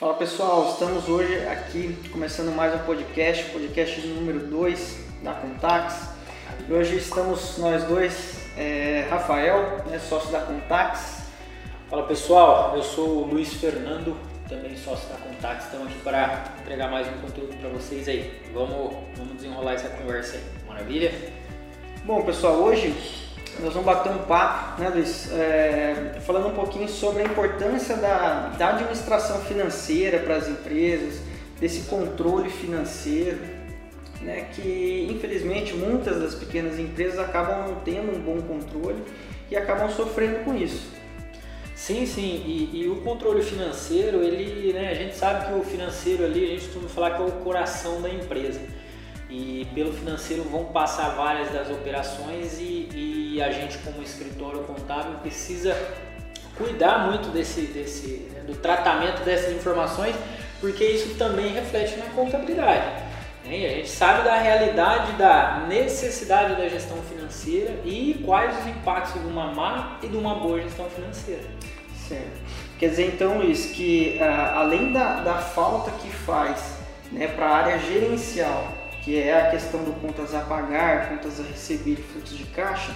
Fala pessoal, estamos hoje aqui começando mais um podcast, podcast número 2 da Contax. E hoje estamos nós dois, é, Rafael, né, sócio da Contax. Fala pessoal, eu sou o Luiz Fernando, também sócio da Contax. Estamos aqui para entregar mais um conteúdo para vocês aí. Vamos, vamos desenrolar essa conversa aí, maravilha? Bom pessoal, hoje nós vamos bater um papo, né, Luiz? É, falando um pouquinho sobre a importância da, da administração financeira para as empresas, desse controle financeiro, né, que infelizmente muitas das pequenas empresas acabam não tendo um bom controle e acabam sofrendo com isso. Sim, sim, e, e o controle financeiro, ele, né, a gente sabe que o financeiro ali, a gente costuma falar que é o coração da empresa e pelo financeiro vão passar várias das operações e, e a gente como escritório contábil precisa cuidar muito desse, desse né, do tratamento dessas informações porque isso também reflete na contabilidade né? e a gente sabe da realidade da necessidade da gestão financeira e quais os impactos de uma má e de uma boa gestão financeira certo quer dizer então Luiz que uh, além da, da falta que faz né, para a área gerencial que é a questão do contas a pagar, contas a receber e fluxo de caixa,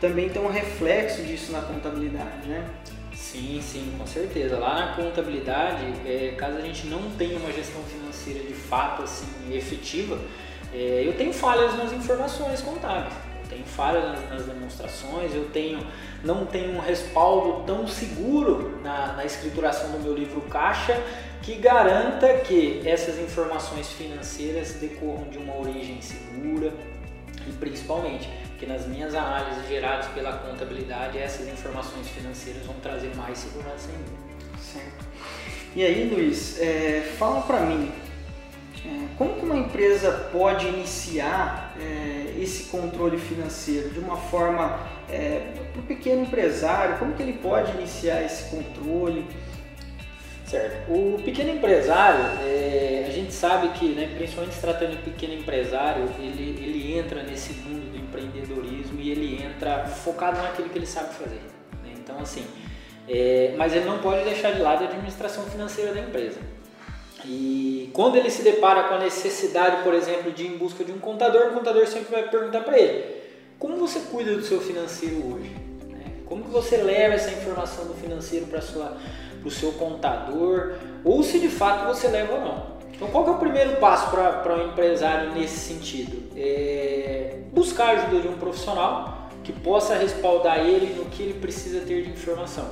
também tem um reflexo disso na contabilidade, né? Sim, sim, com certeza. Lá na contabilidade, é, caso a gente não tenha uma gestão financeira de fato assim efetiva, é, eu tenho falhas nas informações contábeis, eu tenho falhas nas, nas, demonstrações, eu tenho não tenho um respaldo tão seguro na, na escrituração do meu livro caixa que garanta que essas informações financeiras decorram de uma origem segura e principalmente que nas minhas análises geradas pela contabilidade essas informações financeiras vão trazer mais segurança ainda. Certo. E aí, Luiz, é, fala para mim, é, como que uma empresa pode iniciar é, esse controle financeiro de uma forma é, para o pequeno empresário? Como que ele pode iniciar esse controle? Certo. O pequeno empresário, é, a gente sabe que, né, principalmente se tratando de pequeno empresário, ele, ele entra nesse mundo do empreendedorismo e ele entra focado naquilo que ele sabe fazer. Né? Então, assim, é, mas ele não pode deixar de lado a administração financeira da empresa. E quando ele se depara com a necessidade, por exemplo, de ir em busca de um contador, o contador sempre vai perguntar para ele: como você cuida do seu financeiro hoje? Né? Como que você leva essa informação do financeiro para sua para o seu contador, ou se de fato você leva ou não. Então, qual é o primeiro passo para um empresário nesse sentido? É buscar a ajuda de um profissional que possa respaldar ele no que ele precisa ter de informação.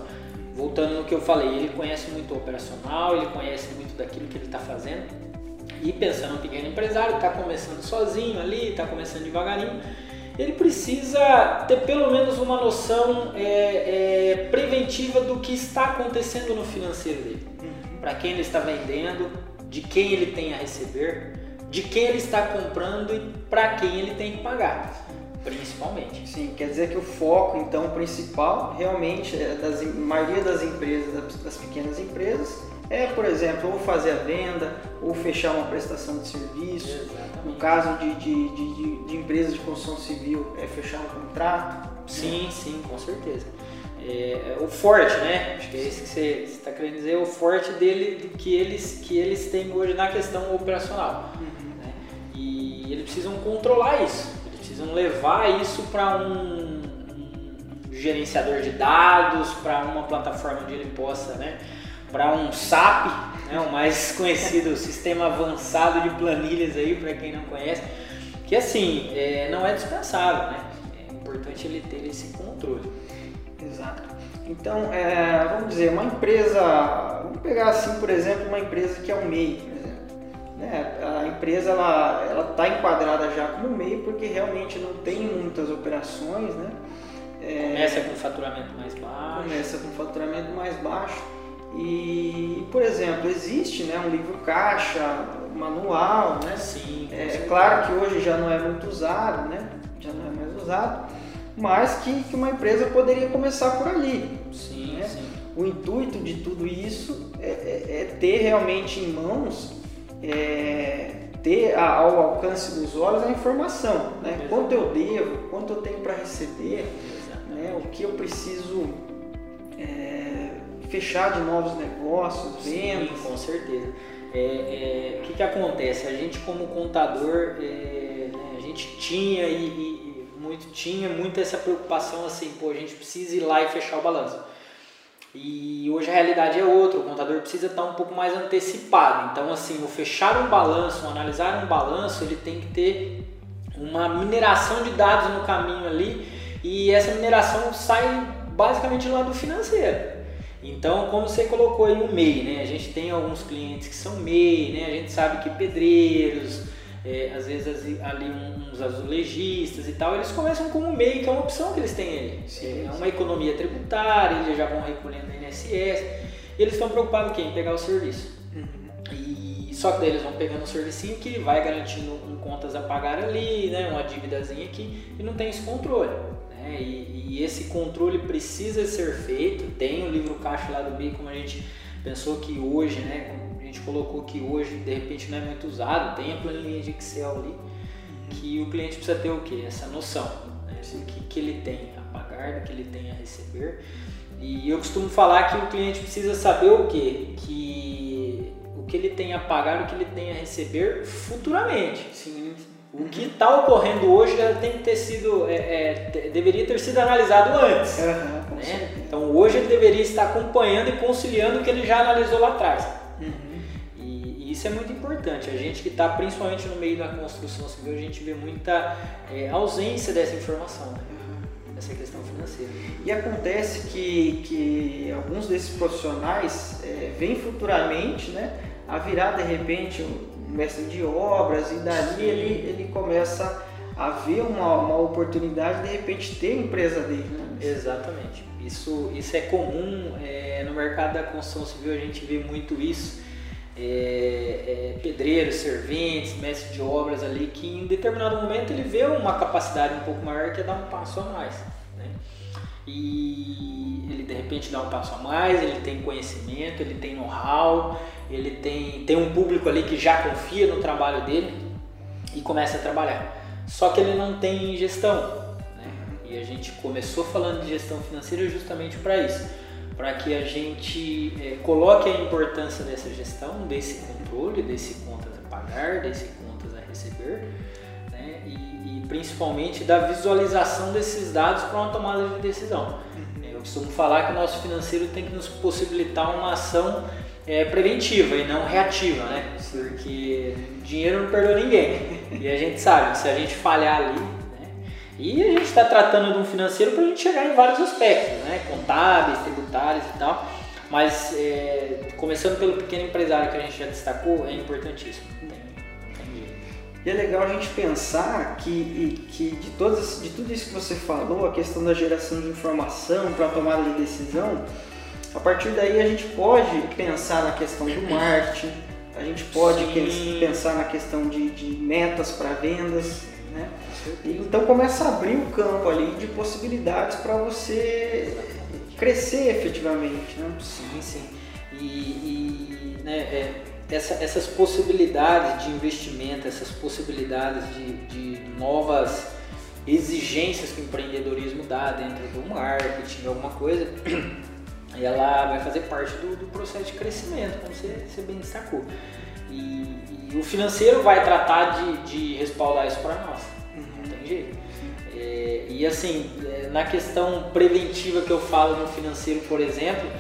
Voltando no que eu falei, ele conhece muito o operacional, ele conhece muito daquilo que ele está fazendo. E pensando no pequeno empresário, está começando sozinho ali, está começando devagarinho, ele precisa ter pelo menos uma noção é, é, preventiva do que está acontecendo no financeiro dele. Uhum. Para quem ele está vendendo, de quem ele tem a receber, de quem ele está comprando e para quem ele tem que pagar, principalmente. Sim, quer dizer que o foco então principal realmente é das maioria das empresas, das pequenas empresas, é, por exemplo, ou fazer a venda, ou fechar uma prestação de serviço. Exatamente. No caso de, de, de, de, empresas de construção civil, é fechar um contrato. Sim, né? sim, com certeza. É, é, o forte, né? Acho que é isso que você está querendo dizer, o forte dele que eles, que eles têm hoje na questão operacional. Uhum. Né? E eles precisam controlar isso, precisam levar isso para um, gerenciador de dados, para uma plataforma onde ele possa, né? para um SAP, né, o mais conhecido sistema avançado de planilhas aí para quem não conhece, que assim é, não é dispensável, né? É importante ele ter esse controle. Exato. Então, é, vamos dizer, uma empresa, vamos pegar assim, por exemplo, uma empresa que é um MEI. Né? A empresa ela está enquadrada já como MEI porque realmente não tem muitas operações, né? É, começa com faturamento mais baixo. Começa com faturamento mais baixo e, por exemplo, existe né, um livro caixa, manual, né? Sim. É, é claro que hoje já não é muito usado, né? Já não é mais usado, mas que, que uma empresa poderia começar por ali. Sim, né? sim. O intuito de tudo isso é, é, é ter realmente em mãos, é, ter a, ao alcance dos olhos a informação, né? Quanto eu devo, quanto eu tenho para receber, né? o que eu preciso é, fechar de novos negócios, vendas. Sim, com certeza. É, é, o que, que acontece? A gente como contador, é, né, a gente tinha e, e, muito tinha muito essa preocupação assim, pô, a gente precisa ir lá e fechar o balanço. E hoje a realidade é outra, o contador precisa estar um pouco mais antecipado. Então, assim, o fechar um balanço, o analisar um balanço, ele tem que ter uma mineração de dados no caminho ali e essa mineração sai basicamente do lado financeiro. Então, como você colocou aí o MEI, né? A gente tem alguns clientes que são MEI, né? A gente sabe que pedreiros, é, às vezes ali uns azulejistas e tal, eles começam como MEI, que é uma opção que eles têm aí. Sim, é uma economia tributária, eles já vão recolhendo INSS, e eles estão preocupados em quem? Pegar o serviço. Uhum. E só que daí eles vão pegando um servicinho que vai garantindo um contas a pagar ali, né? Uma dívidazinha aqui, e não tem esse controle. Né? E, e, esse controle precisa ser feito. Tem o livro caixa lá do BI, como a gente pensou que hoje, né? Gente colocou que hoje de repente não é muito usado. Tem a planilha de Excel ali que o cliente precisa ter o que? Essa noção né? do que, que ele tem a pagar, do que ele tem a receber. E eu costumo falar que o cliente precisa saber o que? Que o que ele tem a pagar, o que ele tem a receber futuramente. Sim. O que está ocorrendo hoje tem que ter sido, é, é, deveria ter sido analisado antes. Uhum, né? Então hoje ele deveria estar acompanhando e conciliando o que ele já analisou lá atrás. Isso é muito importante. A gente que está principalmente no meio da construção civil, a gente vê muita é, ausência dessa informação, né? uhum. dessa questão financeira. E acontece que, que alguns desses profissionais é, vêm futuramente né, a virar de repente mestre de obras e dali ele, ele começa a ver uma, uma oportunidade de, de repente ter a empresa dele. Né? Exatamente. Isso, isso é comum é, no mercado da construção civil, a gente vê muito isso. É, é, pedreiros, serventes, mestre de obras ali, que em determinado momento ele vê uma capacidade um pouco maior que é dar um passo a mais. Né? E ele de repente dá um passo a mais, ele tem conhecimento, ele tem know-how, ele tem, tem um público ali que já confia no trabalho dele e começa a trabalhar. Só que ele não tem gestão. Né? E a gente começou falando de gestão financeira justamente para isso, para que a gente é, coloque a importância dessa gestão, desse controle, desse contas a pagar, desse contas a receber, né? e, e principalmente da visualização desses dados para uma tomada de decisão. Uhum. Eu costumo falar que o nosso financeiro tem que nos possibilitar uma ação é, preventiva e não reativa, né? Porque dinheiro não perdoa ninguém. E a gente sabe, se a gente falhar ali? E a gente está tratando de um financeiro para a gente chegar em vários aspectos, né? Contábeis, tributários e tal. Mas é, começando pelo pequeno empresário que a gente já destacou, é importantíssimo. E é legal a gente pensar que, que de, todas, de tudo isso que você falou, a questão da geração de informação para a tomada de decisão, a partir daí a gente pode pensar na questão do marketing, a gente pode Sim. pensar na questão de, de metas para vendas, então começa a abrir o campo ali de possibilidades para você crescer efetivamente. Né? Sim, sim. E, e né, é, essa, essas possibilidades de investimento, essas possibilidades de, de novas exigências que o empreendedorismo dá dentro do marketing, alguma coisa, ela vai fazer parte do, do processo de crescimento, como você, você bem destacou. E, e, o financeiro vai tratar de, de respaldar isso para nós. Jeito. É, e assim, é, na questão preventiva que eu falo no financeiro, por exemplo,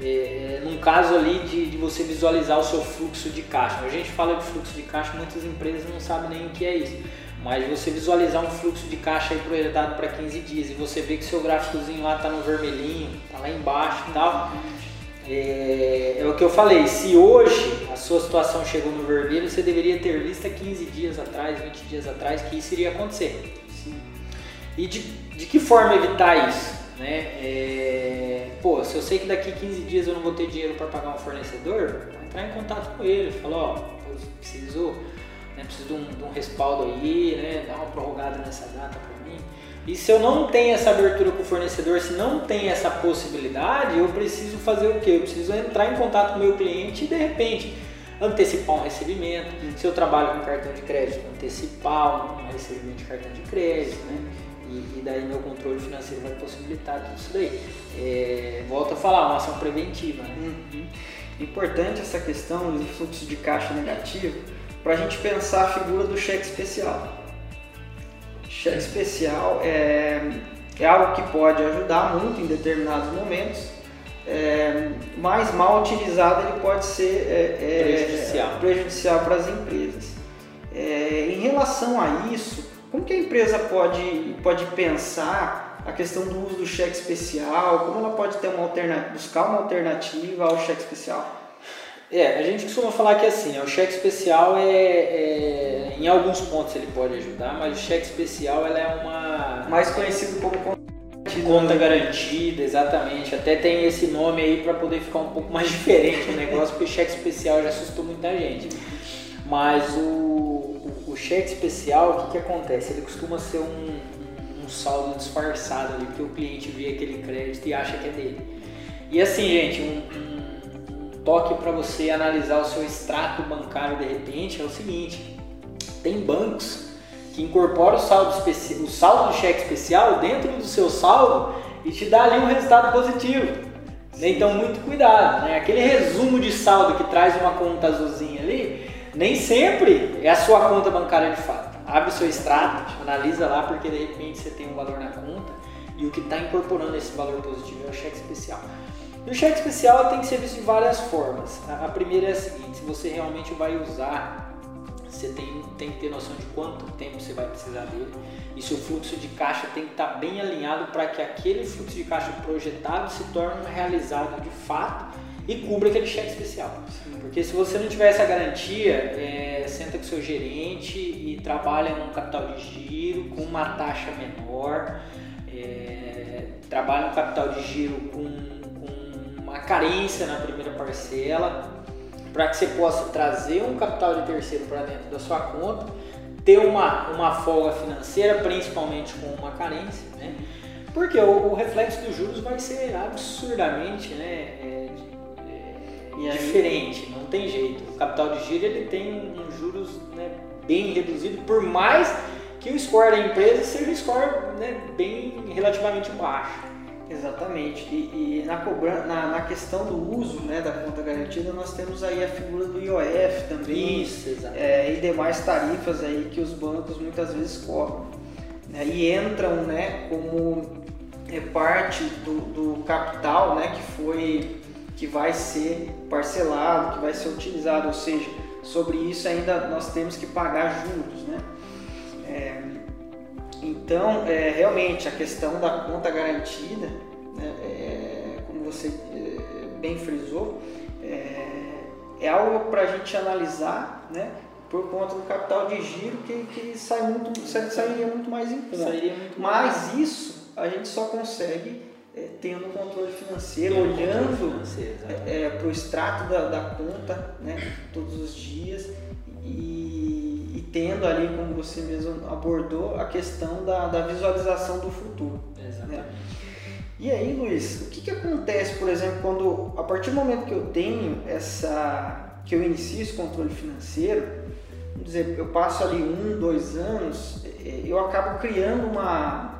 é, num caso ali de, de, você visualizar o seu fluxo de caixa. A gente fala de fluxo de caixa, muitas empresas não sabem nem o que é isso. Mas você visualizar um fluxo de caixa aí projetado para 15 dias e você vê que seu gráficozinho lá está no vermelhinho, está lá embaixo e tal. É, é, o que eu falei, se hoje a sua situação chegou no vermelho, você deveria ter visto 15 dias atrás, 20 dias atrás que isso iria acontecer. Sim. E de, de que forma evitar isso? Né? É, pô, se eu sei que daqui 15 dias eu não vou ter dinheiro para pagar um fornecedor, entrar em contato com ele, falar, ó, preciso né? preciso de um, de um, respaldo aí, né? Dá uma prorrogada nessa data para mim. E se eu não tenho essa abertura com o fornecedor, se não tem essa possibilidade, eu preciso fazer o quê? Eu preciso entrar em contato com o meu cliente e de repente antecipar um recebimento. Se eu trabalho com cartão de crédito, antecipar um recebimento de cartão de crédito, né? E, e, daí meu controle financeiro vai possibilitar tudo isso daí. É, volto a falar, uma ação preventiva. Né? Uhum. Importante essa questão do fluxo de caixa negativo para a gente pensar a figura do cheque especial. Cheque especial é, é algo que pode ajudar muito em determinados momentos, é, mas mal utilizado ele pode ser é, é prejudicial. prejudicial para as empresas. É, em relação a isso, como que a empresa pode, pode pensar a questão do uso do cheque especial? Como ela pode ter uma alternativa, buscar uma alternativa ao cheque especial? É, a gente costuma falar que assim, o cheque especial é, é, em alguns pontos ele pode ajudar, mas o cheque especial ela é uma mais conhecido como conta garantida, exatamente. Até tem esse nome aí para poder ficar um pouco mais diferente o negócio, porque cheque especial já assustou muita gente. Mas o, o, cheque especial, o que, que acontece? Ele costuma ser um, um saldo disfarçado ali, porque o cliente vê aquele crédito e acha que é dele. E assim, gente, um toque para você analisar o seu extrato bancário de repente é o seguinte: tem bancos que incorporam o saldo, o saldo do cheque especial dentro do seu saldo e te dá ali um resultado positivo. Então, muito cuidado, né? Aquele resumo de saldo que traz uma conta azulzinha ali, nem sempre é a sua conta bancária de fato. Abre o seu extrato, analisa lá, porque de repente você tem um valor na conta e o que está incorporando esse valor positivo é o cheque especial. E o cheque especial tem que ser visto de várias formas. A primeira é a seguinte: se você realmente vai usar, você tem, tem que ter noção de quanto tempo você vai precisar dele e seu fluxo de caixa tem que estar tá bem alinhado para que aquele fluxo de caixa projetado se torne realizado de fato e cubra aquele cheque especial. Porque se você não tiver essa garantia, é, senta com seu gerente e trabalha num capital de giro com uma taxa menor, é, trabalha um capital de giro com, com uma carência na primeira parcela, para que você possa trazer um capital de terceiro para dentro da sua conta, ter uma, uma folga financeira, principalmente com uma carência, né? Porque o, o reflexo dos juros vai ser absurdamente né, é, e diferente, não tem jeito. O capital de giro ele tem um juros né, bem reduzido, por mais que o score da empresa seja um score né, bem relativamente baixo. Exatamente. E, e na, cobran na, na, questão do uso né, da conta garantida, nós temos aí a figura do IOF também. Isso, é, e demais tarifas aí que os bancos muitas vezes cobram. Né, e entram né, como é, parte do, do capital né, que foi que vai ser parcelado, que vai ser utilizado, ou seja, sobre isso ainda nós temos que pagar juros, né? É, então, é, realmente, a questão da conta garantida, né, é, como você é, bem frisou, é, é algo para a gente analisar, né? Por conta do capital de giro que, que sai muito, sairia muito mais em conta. Mas mais. isso a gente só consegue é, tendo um controle financeiro, olhando é, é para o extrato da, da, conta né, todos os dias e, e, tendo ali, como você mesmo abordou, a questão da, da visualização do futuro. Né? Exatamente. Né? E aí, Luiz, o que, que acontece, por exemplo, quando a partir do momento que eu tenho essa, que eu inicio esse controle financeiro, vamos dizer, eu passo ali um, dois anos, é, eu acabo criando uma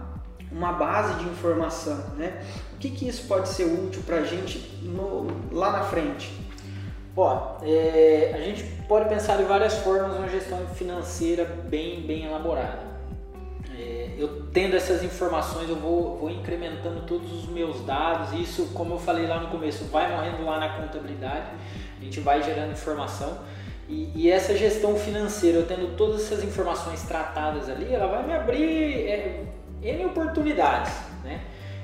uma base de informação, né? O que, que isso pode ser útil para a gente no, lá na frente? Ó, é, a gente pode pensar de várias formas uma gestão financeira bem, bem elaborada. É, eu tendo essas informações, eu vou, vou incrementando todos os meus dados. Isso, como eu falei lá no começo, vai morrendo lá na contabilidade. A gente vai gerando informação. E, e, essa gestão financeira, eu tendo todas essas informações tratadas ali, ela vai me abrir é, N oportunidades, né?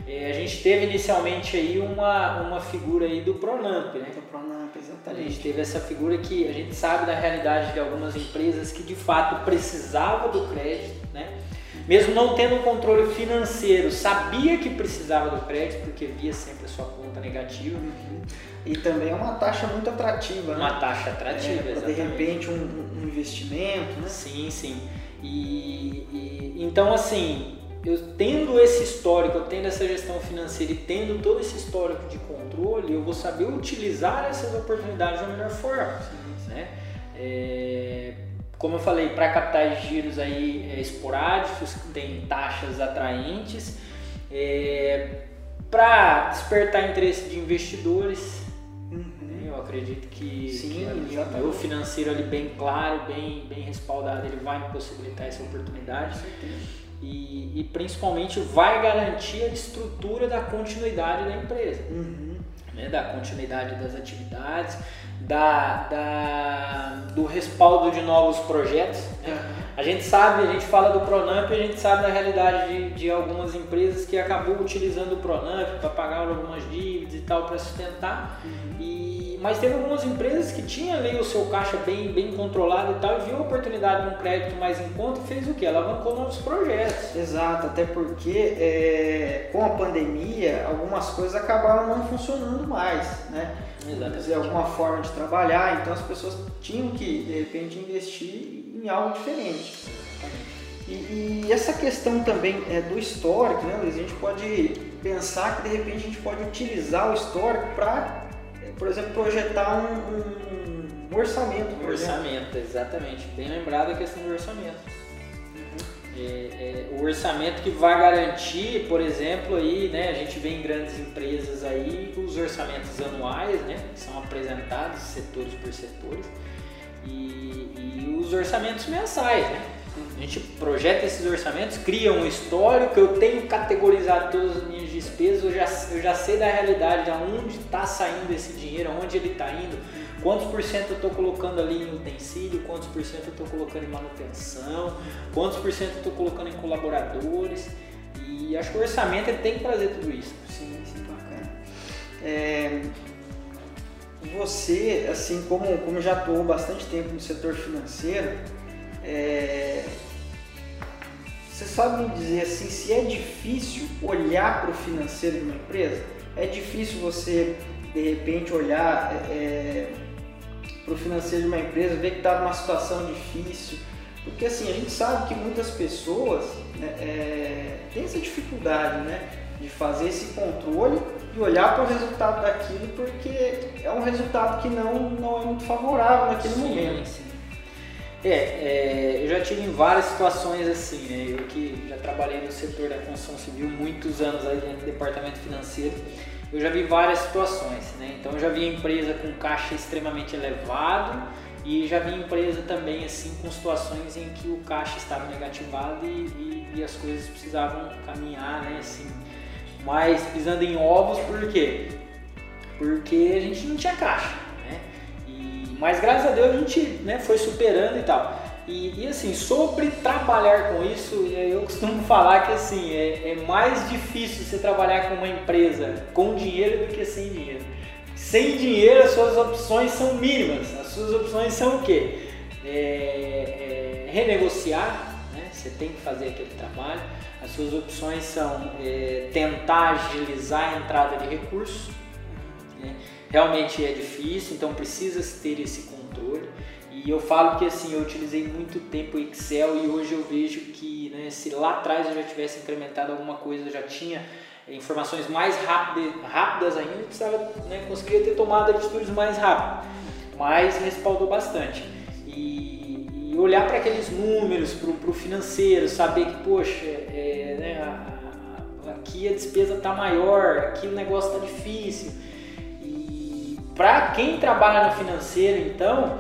É, a gente teve inicialmente aí uma, uma figura aí do Pronamp, né? Do Pronamp, exatamente. A gente teve essa figura que a gente sabe da realidade de algumas empresas que de fato precisava do crédito, né? Mesmo não tendo um controle financeiro, sabia que precisava do crédito porque via sempre a sua conta negativa. Uhum. E também é uma taxa muito atrativa, né? Uma taxa atrativa, é, De repente um, um, investimento, né? Sim, sim. E, e então assim, eu tendo esse histórico, eu tendo essa gestão financeira e tendo todo esse histórico de controle, eu vou saber utilizar essas oportunidades da melhor forma. Né? É, como eu falei, para capitais de giros aí é, esporádicos, tem taxas atraentes, é, para despertar interesse de investidores. Uhum. Eu acredito que, Sim, que o financeiro ali bem claro, bem, bem respaldado, ele vai me possibilitar essa oportunidade. E, e, principalmente vai garantir a estrutura da continuidade da empresa. Uhum. Né, da continuidade das atividades, da, da, do respaldo de novos projetos. Né? A gente sabe, a gente fala do Pronamp, a gente sabe da realidade de, de algumas empresas que acabou utilizando o Pronamp para pagar algumas dívidas e tal para sustentar. Uhum. E, mas teve algumas empresas que tinham ali o seu caixa bem, bem controlado e tal, e viu a oportunidade de um crédito mais em conta e fez o que? Alavancou novos projetos. Exato, até porque é, com a pandemia algumas coisas acabaram não funcionando mais, né? Exatamente. alguma forma de trabalhar, então as pessoas tinham que, de repente, investir em algo diferente. E, e essa questão também é, do histórico, né, Luiz? A gente pode pensar que, de repente, a gente pode utilizar o histórico para, por exemplo, projetar um, um, orçamento. Um orçamento, exatamente. Bem lembrado a questão do orçamento. É, é, o orçamento que vai garantir, por exemplo, aí, né, a gente vê em grandes empresas aí os orçamentos anuais, né, que são apresentados setores por setores, e, e os orçamentos mensais, né. A gente projeta esses orçamentos, cria um histórico, eu tenho categorizado todas as minhas despesas, eu já, eu já sei da realidade, de onde está saindo esse dinheiro, aonde ele está indo, Quantos por cento eu estou colocando ali em utensílio, quantos por cento eu estou colocando em manutenção, quantos por cento eu estou colocando em colaboradores. E acho que o orçamento tem que trazer tudo isso. Sim, sim, bacana. É, você, assim como, como já atuou bastante tempo no setor financeiro, é, você sabe me dizer assim, se é difícil olhar para o financeiro de uma empresa? É difícil você, de repente, olhar é, para o financeiro de uma empresa, ver que está numa situação difícil. Porque assim, a gente sabe que muitas pessoas né, é, têm essa dificuldade né, de fazer esse controle e olhar para o resultado daquilo porque é um resultado que não, não é muito favorável naquele sim, momento. Sim. É, é, eu já tive em várias situações assim, né? Eu que já trabalhei no setor da construção civil muitos anos aí dentro do departamento financeiro eu já vi várias situações, né? Então eu já vi empresa com caixa extremamente elevado e já vi empresa também assim com situações em que o caixa estava negativado e, e, e as coisas precisavam caminhar, né? Assim, mas pisando em ovos, por quê? Porque a gente não tinha caixa, mas graças a Deus a gente né, foi superando e tal. E, e, assim, sobre trabalhar com isso, eu costumo falar que assim, é, é, mais difícil você trabalhar com uma empresa com dinheiro do que sem dinheiro. Sem dinheiro as suas opções são mínimas. As suas opções são o quê? É, é, renegociar, né? você tem que fazer aquele trabalho. As suas opções são é, tentar agilizar a entrada de recursos. Né? Realmente é difícil, então precisa ter esse controle. E eu falo que assim, eu utilizei muito tempo Excel e hoje eu vejo que né, se lá atrás eu já tivesse incrementado alguma coisa, eu já tinha informações mais rápidas, rápidas ainda, eu precisava, né, conseguia ter tomado atitudes mais rápidas, mas respaldou bastante. E, e olhar para aqueles números, para o financeiro, saber que, poxa, é, né, a, a, aqui a despesa está maior, aqui o negócio está difícil. Para quem trabalha no financeiro, então,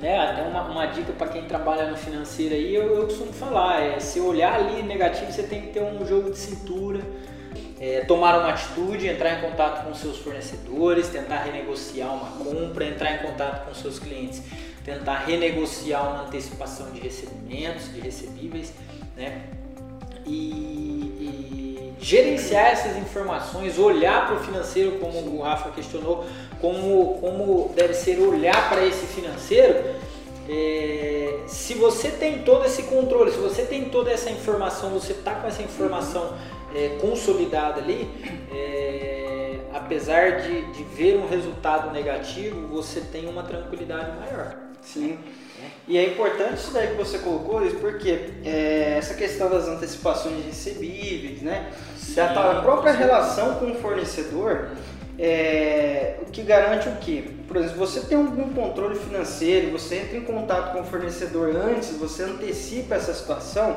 né, até uma, uma dica para quem trabalha no financeiro aí, eu, eu costumo falar, é se olhar ali negativo, você tem que ter um jogo de cintura, é, tomar uma atitude, entrar em contato com seus fornecedores, tentar renegociar uma compra, entrar em contato com seus clientes, tentar renegociar uma antecipação de recebimentos, de recebíveis, né? E, e gerenciar essas informações, olhar para o financeiro, como o Rafa questionou, como, como deve ser olhar para esse financeiro, é, se você tem todo esse controle, se você tem toda essa informação, você está com essa informação é, consolidada ali, é, apesar de, de ver um resultado negativo, você tem uma tranquilidade maior. Sim. E é importante isso daí que você colocou, porque é, essa questão das antecipações recebíveis, né? Da própria relação com o fornecedor, é, o que garante o quê? Por exemplo, você tem algum controle financeiro, você entra em contato com o fornecedor antes, você antecipa essa situação,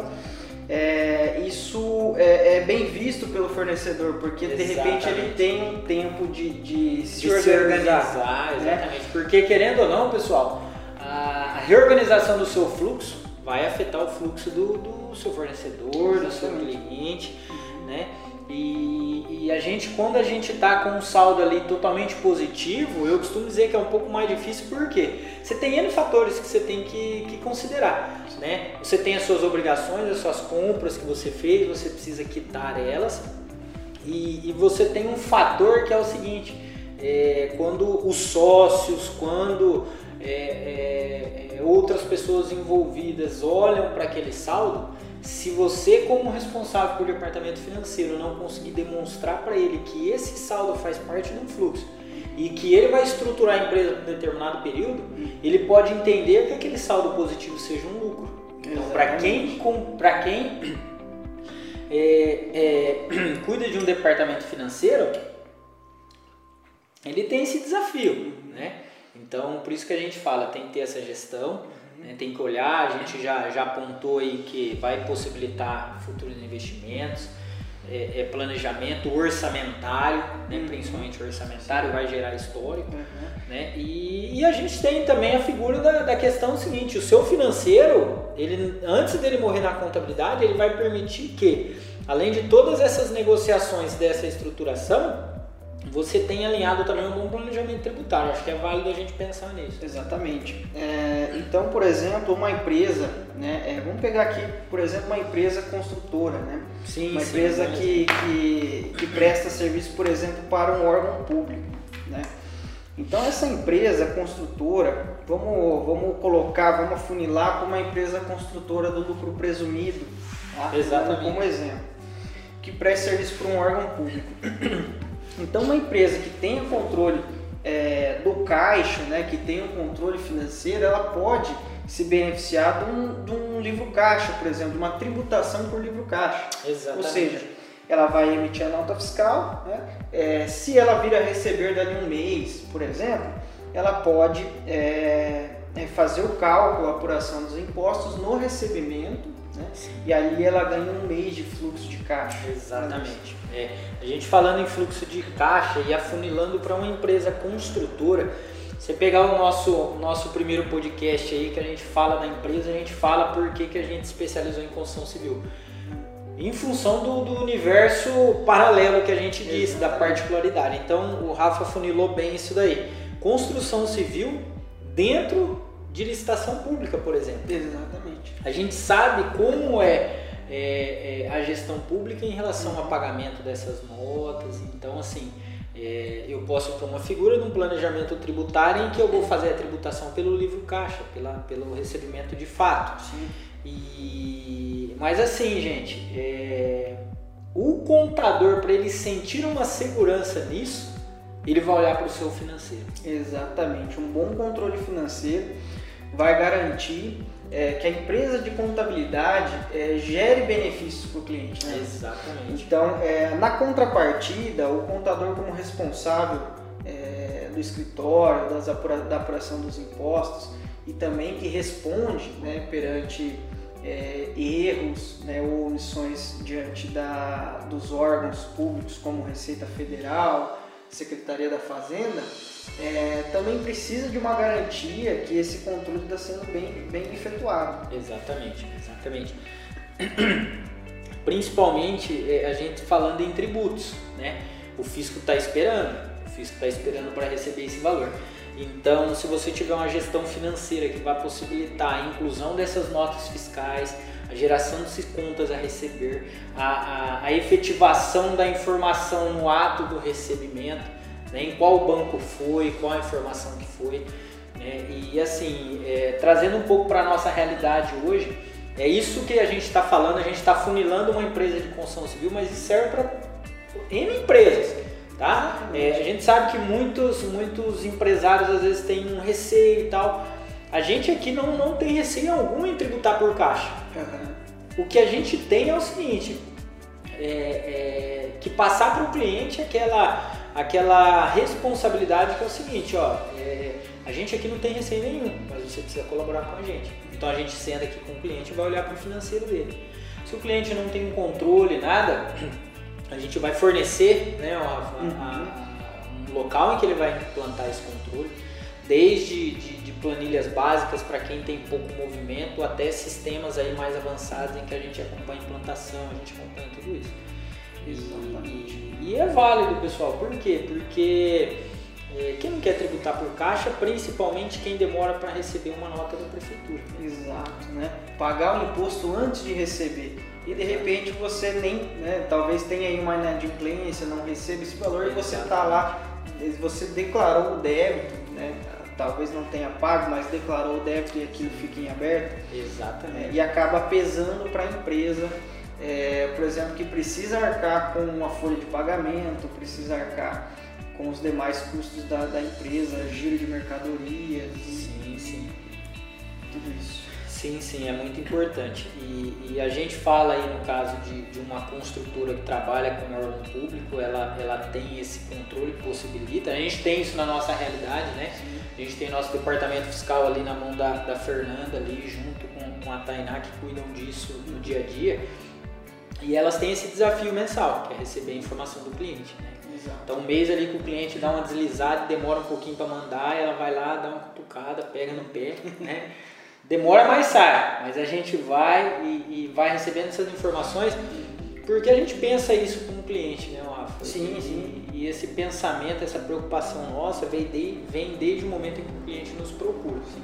é, isso é, é, bem visto pelo fornecedor, porque exatamente. de repente ele tem um tempo de, de se de organizar. Se organizar né? Exatamente. Porque querendo ou não, pessoal, a reorganização do seu fluxo vai afetar o fluxo do, do seu fornecedor, exatamente. do seu cliente, né? E, e, a gente, quando a gente está com um saldo ali totalmente positivo, eu costumo dizer que é um pouco mais difícil porque você tem N fatores que você tem que, que considerar. Né? Você tem as suas obrigações, as suas compras que você fez, você precisa quitar elas. E, e você tem um fator que é o seguinte: é, quando os sócios, quando é, é, é outras pessoas envolvidas olham para aquele saldo, se você, como responsável por departamento financeiro, não conseguir demonstrar para ele que esse saldo faz parte de um fluxo e que ele vai estruturar a empresa por um determinado período, ele pode entender que aquele saldo positivo seja um lucro. Então, para quem, para quem é, é, cuida de um departamento financeiro, ele tem esse desafio, né? Então, por isso que a gente fala, tem que ter essa gestão né? Tem que olhar, a gente já, já apontou aí que vai possibilitar futuros investimentos, é, é planejamento orçamentário, né? Uhum. principalmente orçamentário, vai gerar histórico. Uhum. Né? E, e, a gente tem também a figura da, da questão seguinte, o seu financeiro, ele, antes dele morrer na contabilidade, ele vai permitir que, além de todas essas negociações dessa estruturação, você tem alinhado também um bom planejamento tributário. Acho que é válido a gente pensar nisso. Exatamente. É, então, por exemplo, uma empresa, né, é, vamos pegar aqui, por exemplo, uma empresa construtora, né? Sim, uma sim, empresa que, que, que presta serviço, por exemplo, para um órgão público, né? Então essa empresa construtora, vamos, vamos colocar, vamos funilar como uma empresa construtora do lucro presumido, tá? Exatamente. como exemplo, que presta serviço para um órgão público. Então, uma empresa que tenha controle é, do caixa, né, que tenha um controle financeiro, ela pode se beneficiar de um, de um livro caixa, por exemplo, de uma tributação por livro caixa. Exatamente. Ou seja, ela vai emitir a nota fiscal, né? É, se ela vir a receber dali um mês, por exemplo, ela pode é, é fazer o cálculo, a apuração dos impostos no recebimento né? E ali ela ganha um mês de fluxo de caixa. Exatamente. É, a gente falando em fluxo de caixa e afunilando para uma empresa construtora, você pegar o nosso, nosso primeiro podcast aí que a gente fala da empresa, a gente fala por que, que a gente especializou em construção civil. Em função do, do universo paralelo que a gente disse, da particularidade. Então o Rafa funilou bem isso daí. Construção civil dentro de licitação pública, por exemplo. Exatamente. A gente sabe como é, é, é a gestão pública em relação ao pagamento dessas notas. Então, assim, é, eu posso ter uma figura de um planejamento tributário em que eu vou fazer a tributação pelo livro caixa, pela, pelo recebimento de fato. Sim. E, mas assim, gente, é, o contador, para ele sentir uma segurança nisso, ele vai olhar para o seu financeiro. Exatamente. Um bom controle financeiro vai garantir é, que a empresa de contabilidade é, gere benefícios para o cliente. Né? Exatamente. Então, é, na contrapartida, o contador como responsável é, do escritório, das apura, da apuração dos impostos e também que responde né, perante é, erros né, ou omissões diante da, dos órgãos públicos como Receita Federal, Secretaria da Fazenda, é, também precisa de uma garantia que esse controle está sendo bem, bem efetuado. Exatamente, exatamente. Principalmente é, a gente falando em tributos, né? O fisco está esperando, o fisco está esperando para receber esse valor. Então, se você tiver uma gestão financeira que vai possibilitar a inclusão dessas notas fiscais, a geração de contas a receber, a, a, a efetivação da informação no ato do recebimento, né, em qual banco foi, qual a informação que foi. Né, e assim, é, trazendo um pouco para a nossa realidade hoje, é isso que a gente está falando, a gente está funilando uma empresa de construção civil, mas isso serve para N empresas. Tá? É, a gente sabe que muitos, muitos empresários às vezes têm um receio e tal. A gente aqui não, não tem receio algum em tributar por caixa. Uhum. O que a gente tem é o seguinte, é, é, que passar para o cliente aquela aquela responsabilidade que é o seguinte, ó, é, a gente aqui não tem receio nenhum, mas você precisa colaborar com a gente. Então a gente senta aqui com o cliente e vai olhar para o financeiro dele. Se o cliente não tem um controle, nada, a gente vai fornecer né, a, a, a, um local em que ele vai implantar esse controle, desde de, de planilhas básicas para quem tem pouco movimento, até sistemas aí mais avançados em que a gente acompanha a implantação, a gente acompanha tudo isso. E, e, e é válido, pessoal. Por quê? Porque é, quem não quer tributar por caixa, principalmente quem demora para receber uma nota da prefeitura. Exato, né? Pagar o imposto antes de receber. E de repente você nem, né, talvez tenha aí uma inadimplência, não receba esse valor e você está lá, você declarou o débito, né? Talvez não tenha pago, mas declarou o débito e aquilo fica em aberto. Exatamente. É, e acaba pesando para a empresa, é, por exemplo, que precisa arcar com uma folha de pagamento, precisa arcar com os demais custos da, da empresa, giro de mercadorias. Sim, sim. Tudo isso. Sim, sim, é muito importante. E, e, a gente fala aí no caso de, de uma construtora que trabalha com órgão público, ela, ela tem esse controle, possibilita. A gente tem isso na nossa realidade, né? A gente tem nosso departamento fiscal ali na mão da, da Fernanda, ali junto com, com a Tainá, que cuidam disso no dia a dia. E elas têm esse desafio mensal, que é receber a informação do cliente. Né? Então, um mês ali que o cliente dá uma deslizada, demora um pouquinho para mandar, ela vai lá, dá uma cutucada, pega no pé, né? Demora, mais sai, mas a gente vai e, e, vai recebendo essas informações porque a gente pensa isso com o cliente, né, Rafa? Sim, e, sim. E esse pensamento, essa preocupação nossa vem, de, vem desde o momento em que o cliente nos procura. Sim.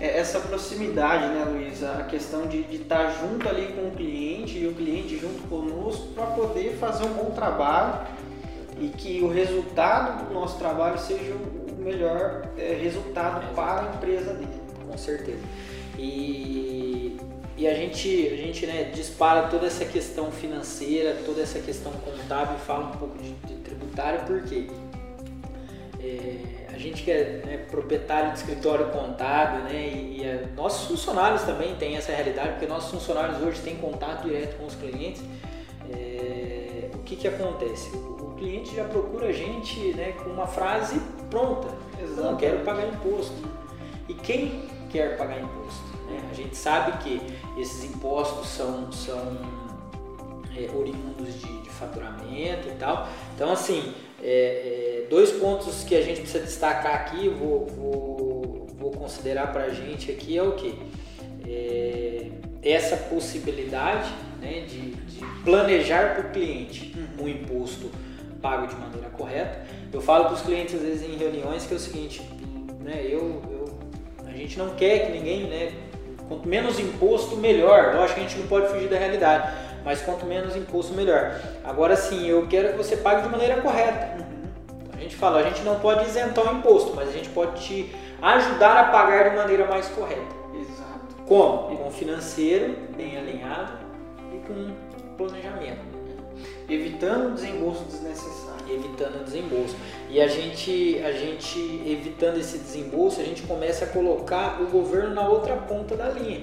É essa proximidade, né, Luiz? A questão de, de estar junto ali com o cliente e o cliente junto conosco para poder fazer um bom trabalho e que o resultado do nosso trabalho seja o melhor é, resultado é. para a empresa dele. Com certeza. E, e a gente, a gente né, dispara toda essa questão financeira, toda essa questão contábil e fala um pouco de, de tributário, porque é, a gente que é né, proprietário de escritório contábil, né, e, e a, nossos funcionários também têm essa realidade, porque nossos funcionários hoje têm contato direto com os clientes. É, o que, que acontece? O, o, cliente já procura a gente né, com uma frase pronta. Exato. Não quero pagar imposto. E quem quer pagar imposto? Né? A gente sabe que esses impostos são, são é, oriundos de, de, faturamento e tal. Então, assim, é, é, dois pontos que a gente precisa destacar aqui, vou, vou, vou considerar para a gente aqui é o que? É, essa possibilidade né, de, de planejar para o cliente um imposto pago de maneira correta. Eu falo para os clientes às vezes em reuniões que é o seguinte, né, eu, eu, a gente não quer que ninguém, né, quanto menos imposto melhor. Lógico que a gente não pode fugir da realidade, mas quanto menos imposto melhor. Agora sim, eu quero que você pague de maneira correta. A gente fala, a gente não pode isentar o imposto, mas a gente pode te ajudar a pagar de maneira mais correta. Exato. Como? Com financeiro bem alinhado e com planejamento. Evitando desembolso desnecessário. Evitando desembolso. E a gente, a gente, evitando esse desembolso, a gente começa a colocar o governo na outra ponta da linha.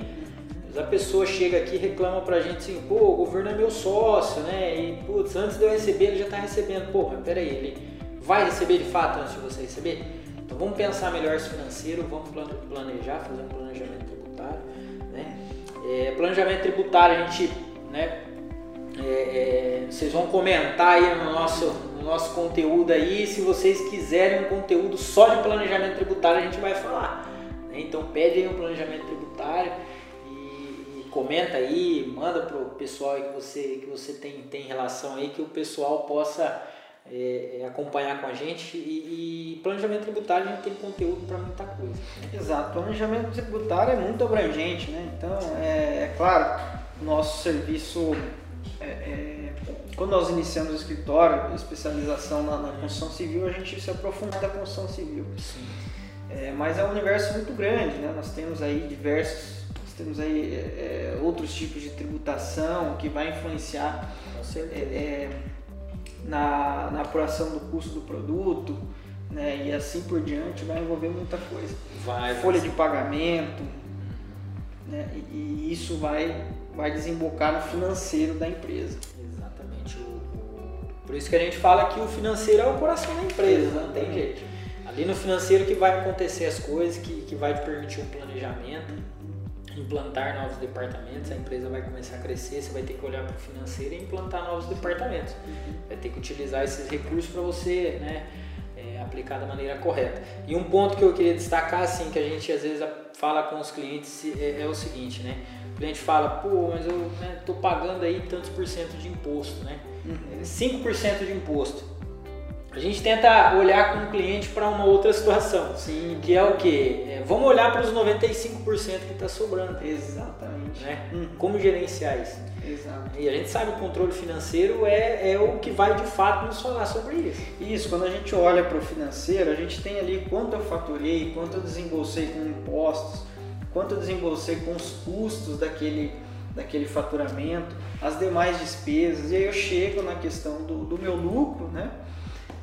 A pessoa chega aqui e reclama pra gente assim, pô, o governo é meu sócio, né? E, putz, antes de eu receber, ele já tá recebendo. Pô, mas peraí, ele vai receber de fato antes de você receber? Então vamos pensar melhor esse financeiro, vamos planejar, fazer um planejamento tributário, né? É, planejamento tributário, a gente, né? É, é, vocês vão comentar aí no nosso, no nosso conteúdo aí. Se vocês quiserem um conteúdo só de planejamento tributário, a gente vai falar. Né? Então pede aí um planejamento tributário e, e comenta aí, manda pro pessoal que você, que você tem, tem relação aí, que o pessoal possa é, é acompanhar com a gente. E, e, planejamento tributário a gente tem conteúdo para muita coisa. Exato, planejamento tributário é muito abrangente, né? Então é, é claro, nosso serviço é, é, quando nós iniciamos o escritório, especialização na, na, construção civil, a gente se aprofunda na construção civil. É, mas é um universo muito grande, né? Nós temos aí diversos, nós temos aí é, é, outros tipos de tributação que vai influenciar é, na, na apuração do custo do produto, né? E assim por diante vai envolver muita coisa. Vai, Folha de pagamento, né? E, e isso vai vai desembocar no financeiro da empresa. Exatamente. Por isso que a gente fala que o financeiro é o coração da empresa, não tem jeito. Ali no financeiro que vai acontecer as coisas, que, que vai te permitir um planejamento, implantar novos departamentos, a empresa vai começar a crescer, você vai ter que olhar para o financeiro e implantar novos departamentos. Vai ter que utilizar esses recursos para você né, é, aplicar da maneira correta. E um ponto que eu queria destacar, assim, que a gente às vezes fala com os clientes é, é o seguinte, né? Cliente fala, pô, mas eu né, pagando aí tantos por cento de imposto, né? Uhum. 5% de imposto. A gente tenta olhar com o cliente para uma outra situação. Sim. Que é o quê? É, vamos olhar para os 95% que está sobrando. Exatamente. Né? Hum. Como gerenciar isso? Exato. E a gente sabe que o controle financeiro é, é o que vai de fato nos falar sobre isso. Isso, quando a gente olha para o financeiro, a gente tem ali quanto eu faturei, quanto eu desembolsei com impostos, quanto eu desembolsei com os custos daquele, daquele faturamento, as demais despesas, e aí eu chego na questão do, do meu lucro, né?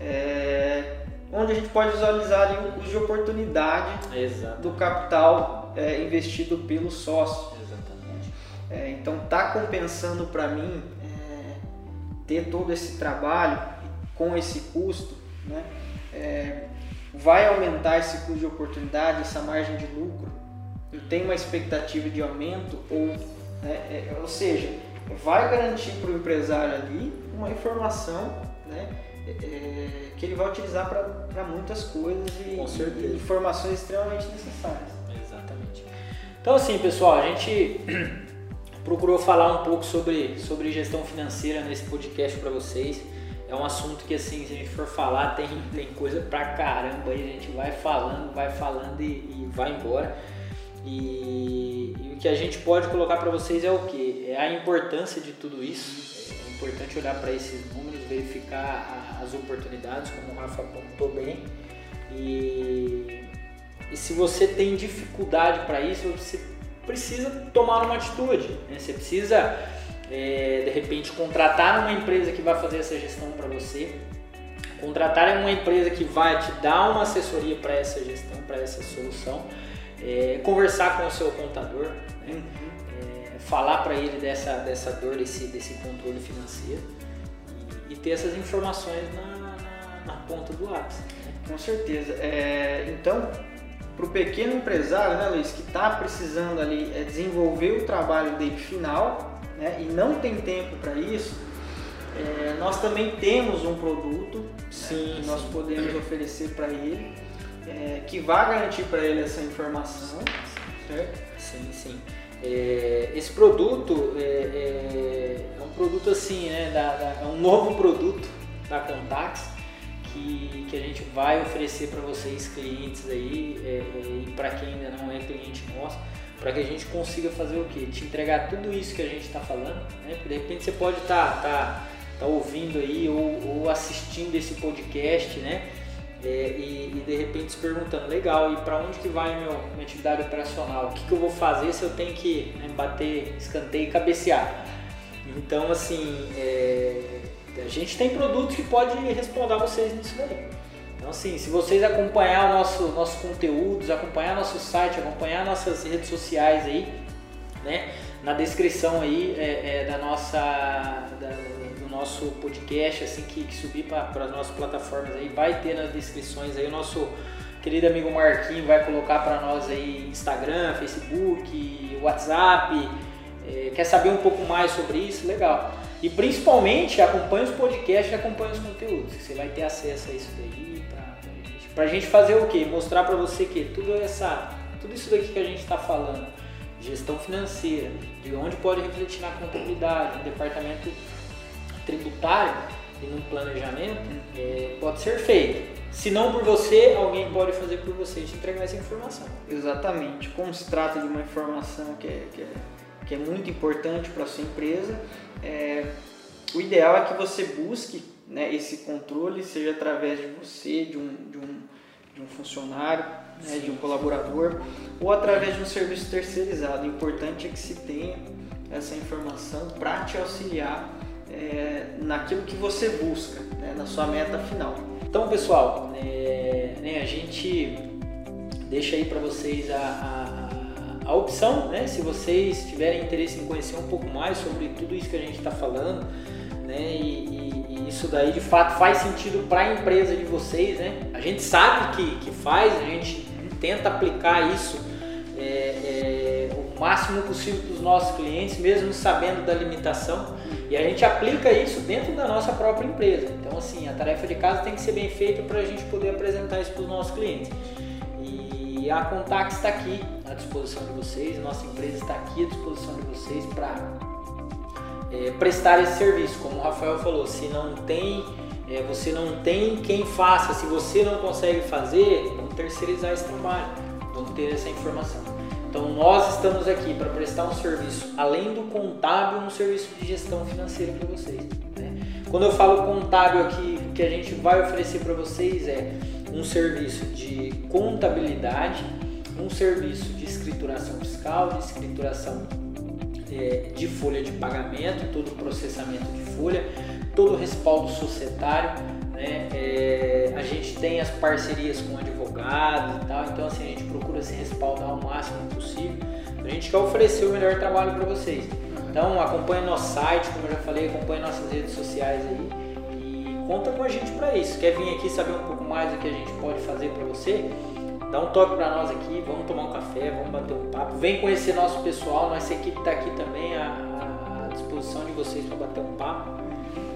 é, onde a gente pode visualizar ali o custo de oportunidade Exato. do capital é, investido pelo sócio. Exatamente. É, então tá compensando para mim é, ter todo esse trabalho com esse custo, né? É, vai aumentar esse custo de oportunidade, essa margem de lucro? Tenho uma expectativa de aumento ou, né, é, ou seja, vai garantir para o empresário ali uma informação, né? é, que ele vai utilizar para muitas coisas e, e, informações extremamente necessárias. Exatamente. Então assim, pessoal, a gente procurou falar um pouco sobre, sobre gestão financeira nesse podcast para vocês. É um assunto que assim, se a gente for falar, tem, tem coisa pra caramba aí, a gente vai falando, vai falando e, e vai embora. E, e, o que a gente pode colocar para vocês é o que? É a importância de tudo isso. É importante olhar para esses números, verificar as oportunidades, como o Rafa apontou bem. E, e se você tem dificuldade para isso, você precisa tomar uma atitude. Né? Você precisa, é, de repente, contratar uma empresa que vai fazer essa gestão para você. Contratar uma empresa que vai te dar uma assessoria para essa gestão, para essa solução. É, conversar com o seu contador, né? uhum. é, falar para ele dessa, dessa dor, desse, desse controle financeiro e ter essas informações na, na, na ponta do lápis. Com certeza. É, então, para o pequeno empresário, né, Luiz, que está precisando ali é, desenvolver o trabalho dele final né, e não tem tempo para isso, é, nós também temos um produto sim, né, que nós podemos oferecer para ele, é, que vai garantir para ele essa informação, certo? Sim, sim. É, esse produto é, é, é, um produto assim, né, da, da, é um novo produto da Contax que, que a gente vai oferecer para vocês clientes aí é, é, e para quem ainda não é cliente nosso, para que a gente consiga fazer o que? Te entregar tudo isso que a gente está falando, né? Porque de repente você pode estar tá, tá, tá ouvindo aí ou, ou assistindo esse podcast, né? É, e, e, de repente se perguntando, legal, e para onde que vai meu, minha atividade operacional? O que, que eu vou fazer se eu tenho que né, bater escanteio e cabecear? Então, assim, é, a gente tem produtos que pode responder a vocês nisso daí. Então, assim, se vocês acompanhar nosso, nossos conteúdos, acompanhar nosso site, acompanhar nossas redes sociais aí, né, na descrição aí é, é, da nossa... Da, nosso podcast, assim que, que subir para as nossas plataformas aí, vai ter nas descrições aí o nosso querido amigo Marquinho vai colocar para nós aí Instagram, Facebook, WhatsApp. É, quer saber um pouco mais sobre isso? Legal. E principalmente acompanhe os podcasts acompanhe os conteúdos. Você vai ter acesso a isso daí para a gente fazer o quê? Mostrar para você que tudo essa, tudo isso daqui que a gente está falando, gestão financeira, de onde pode refletir na contabilidade, no departamento tributário e no planejamento, é, pode ser feito. Se não por você, alguém pode fazer por você e te entregar essa informação. Exatamente. Como se trata de uma informação que é, que é, que é muito importante para a sua empresa, é, o ideal é que você busque né, esse controle, seja através de você, de um, de um, de um funcionário, né, de um colaborador, ou através de um serviço terceirizado. O importante é que se tenha essa informação para te auxiliar é, naquilo que você busca, né, na sua meta final. Então, pessoal, é, né, a gente deixa aí para vocês a, a, a, opção, né, se vocês tiverem interesse em conhecer um pouco mais sobre tudo isso que a gente está falando, né, e, e, isso daí de fato faz sentido para a empresa de vocês, né? A gente sabe que, que faz, a gente tenta aplicar isso é, é, o máximo possível para os nossos clientes, mesmo sabendo da limitação, e a gente aplica isso dentro da nossa própria empresa. Então, assim, a tarefa de casa tem que ser bem feita para a gente poder apresentar isso para os nossos clientes. E a Contact está aqui à disposição de vocês, nossa empresa está aqui à disposição de vocês para é, prestar esse serviço. Como o Rafael falou, se não tem, é, você não tem quem faça, se você não consegue fazer, vamos terceirizar esse trabalho, vamos ter essa informação. Então nós estamos aqui para prestar um serviço, além do contábil, um serviço de gestão financeira para vocês. Né? Quando eu falo contábil aqui, o que a gente vai oferecer para vocês é um serviço de contabilidade, um serviço de escrituração fiscal, de escrituração é, de folha de pagamento, todo o processamento de folha, todo o respaldo societário. Né? É, a gente tem as parcerias com advogados e tal, então assim, a gente procura se respaldar o máximo possível. A gente quer oferecer o melhor trabalho para vocês. Então acompanhe nosso site, como eu já falei, acompanhe nossas redes sociais aí e conta com a gente para isso. Quer vir aqui saber um pouco mais do que a gente pode fazer para você? Dá um toque para nós aqui, vamos tomar um café, vamos bater um papo. Vem conhecer nosso pessoal, nossa equipe está aqui também à, à disposição de vocês para bater um papo.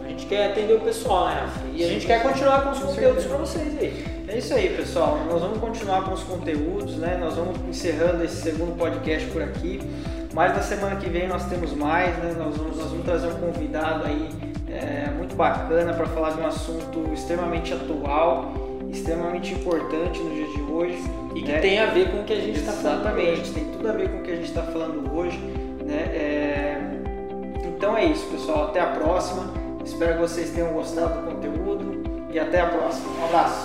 A gente quer atender o pessoal, né, Rafa? E a gente quer continuar com os conteúdos para vocês aí. É isso aí, pessoal. Nós vamos continuar com os conteúdos, né? Nós vamos encerrando esse segundo podcast por aqui. Mas na semana que vem nós temos mais, né? Nós vamos, nós vamos trazer um convidado aí é, muito bacana para falar de um assunto extremamente atual extremamente importante no dia de hoje. E que né? tem a ver com o que a gente está falando. Exatamente, tem tudo a ver com o que a gente está falando hoje. Né? É... Então é isso, pessoal. Até a próxima. Espero que vocês tenham gostado do conteúdo e até a próxima. Um abraço.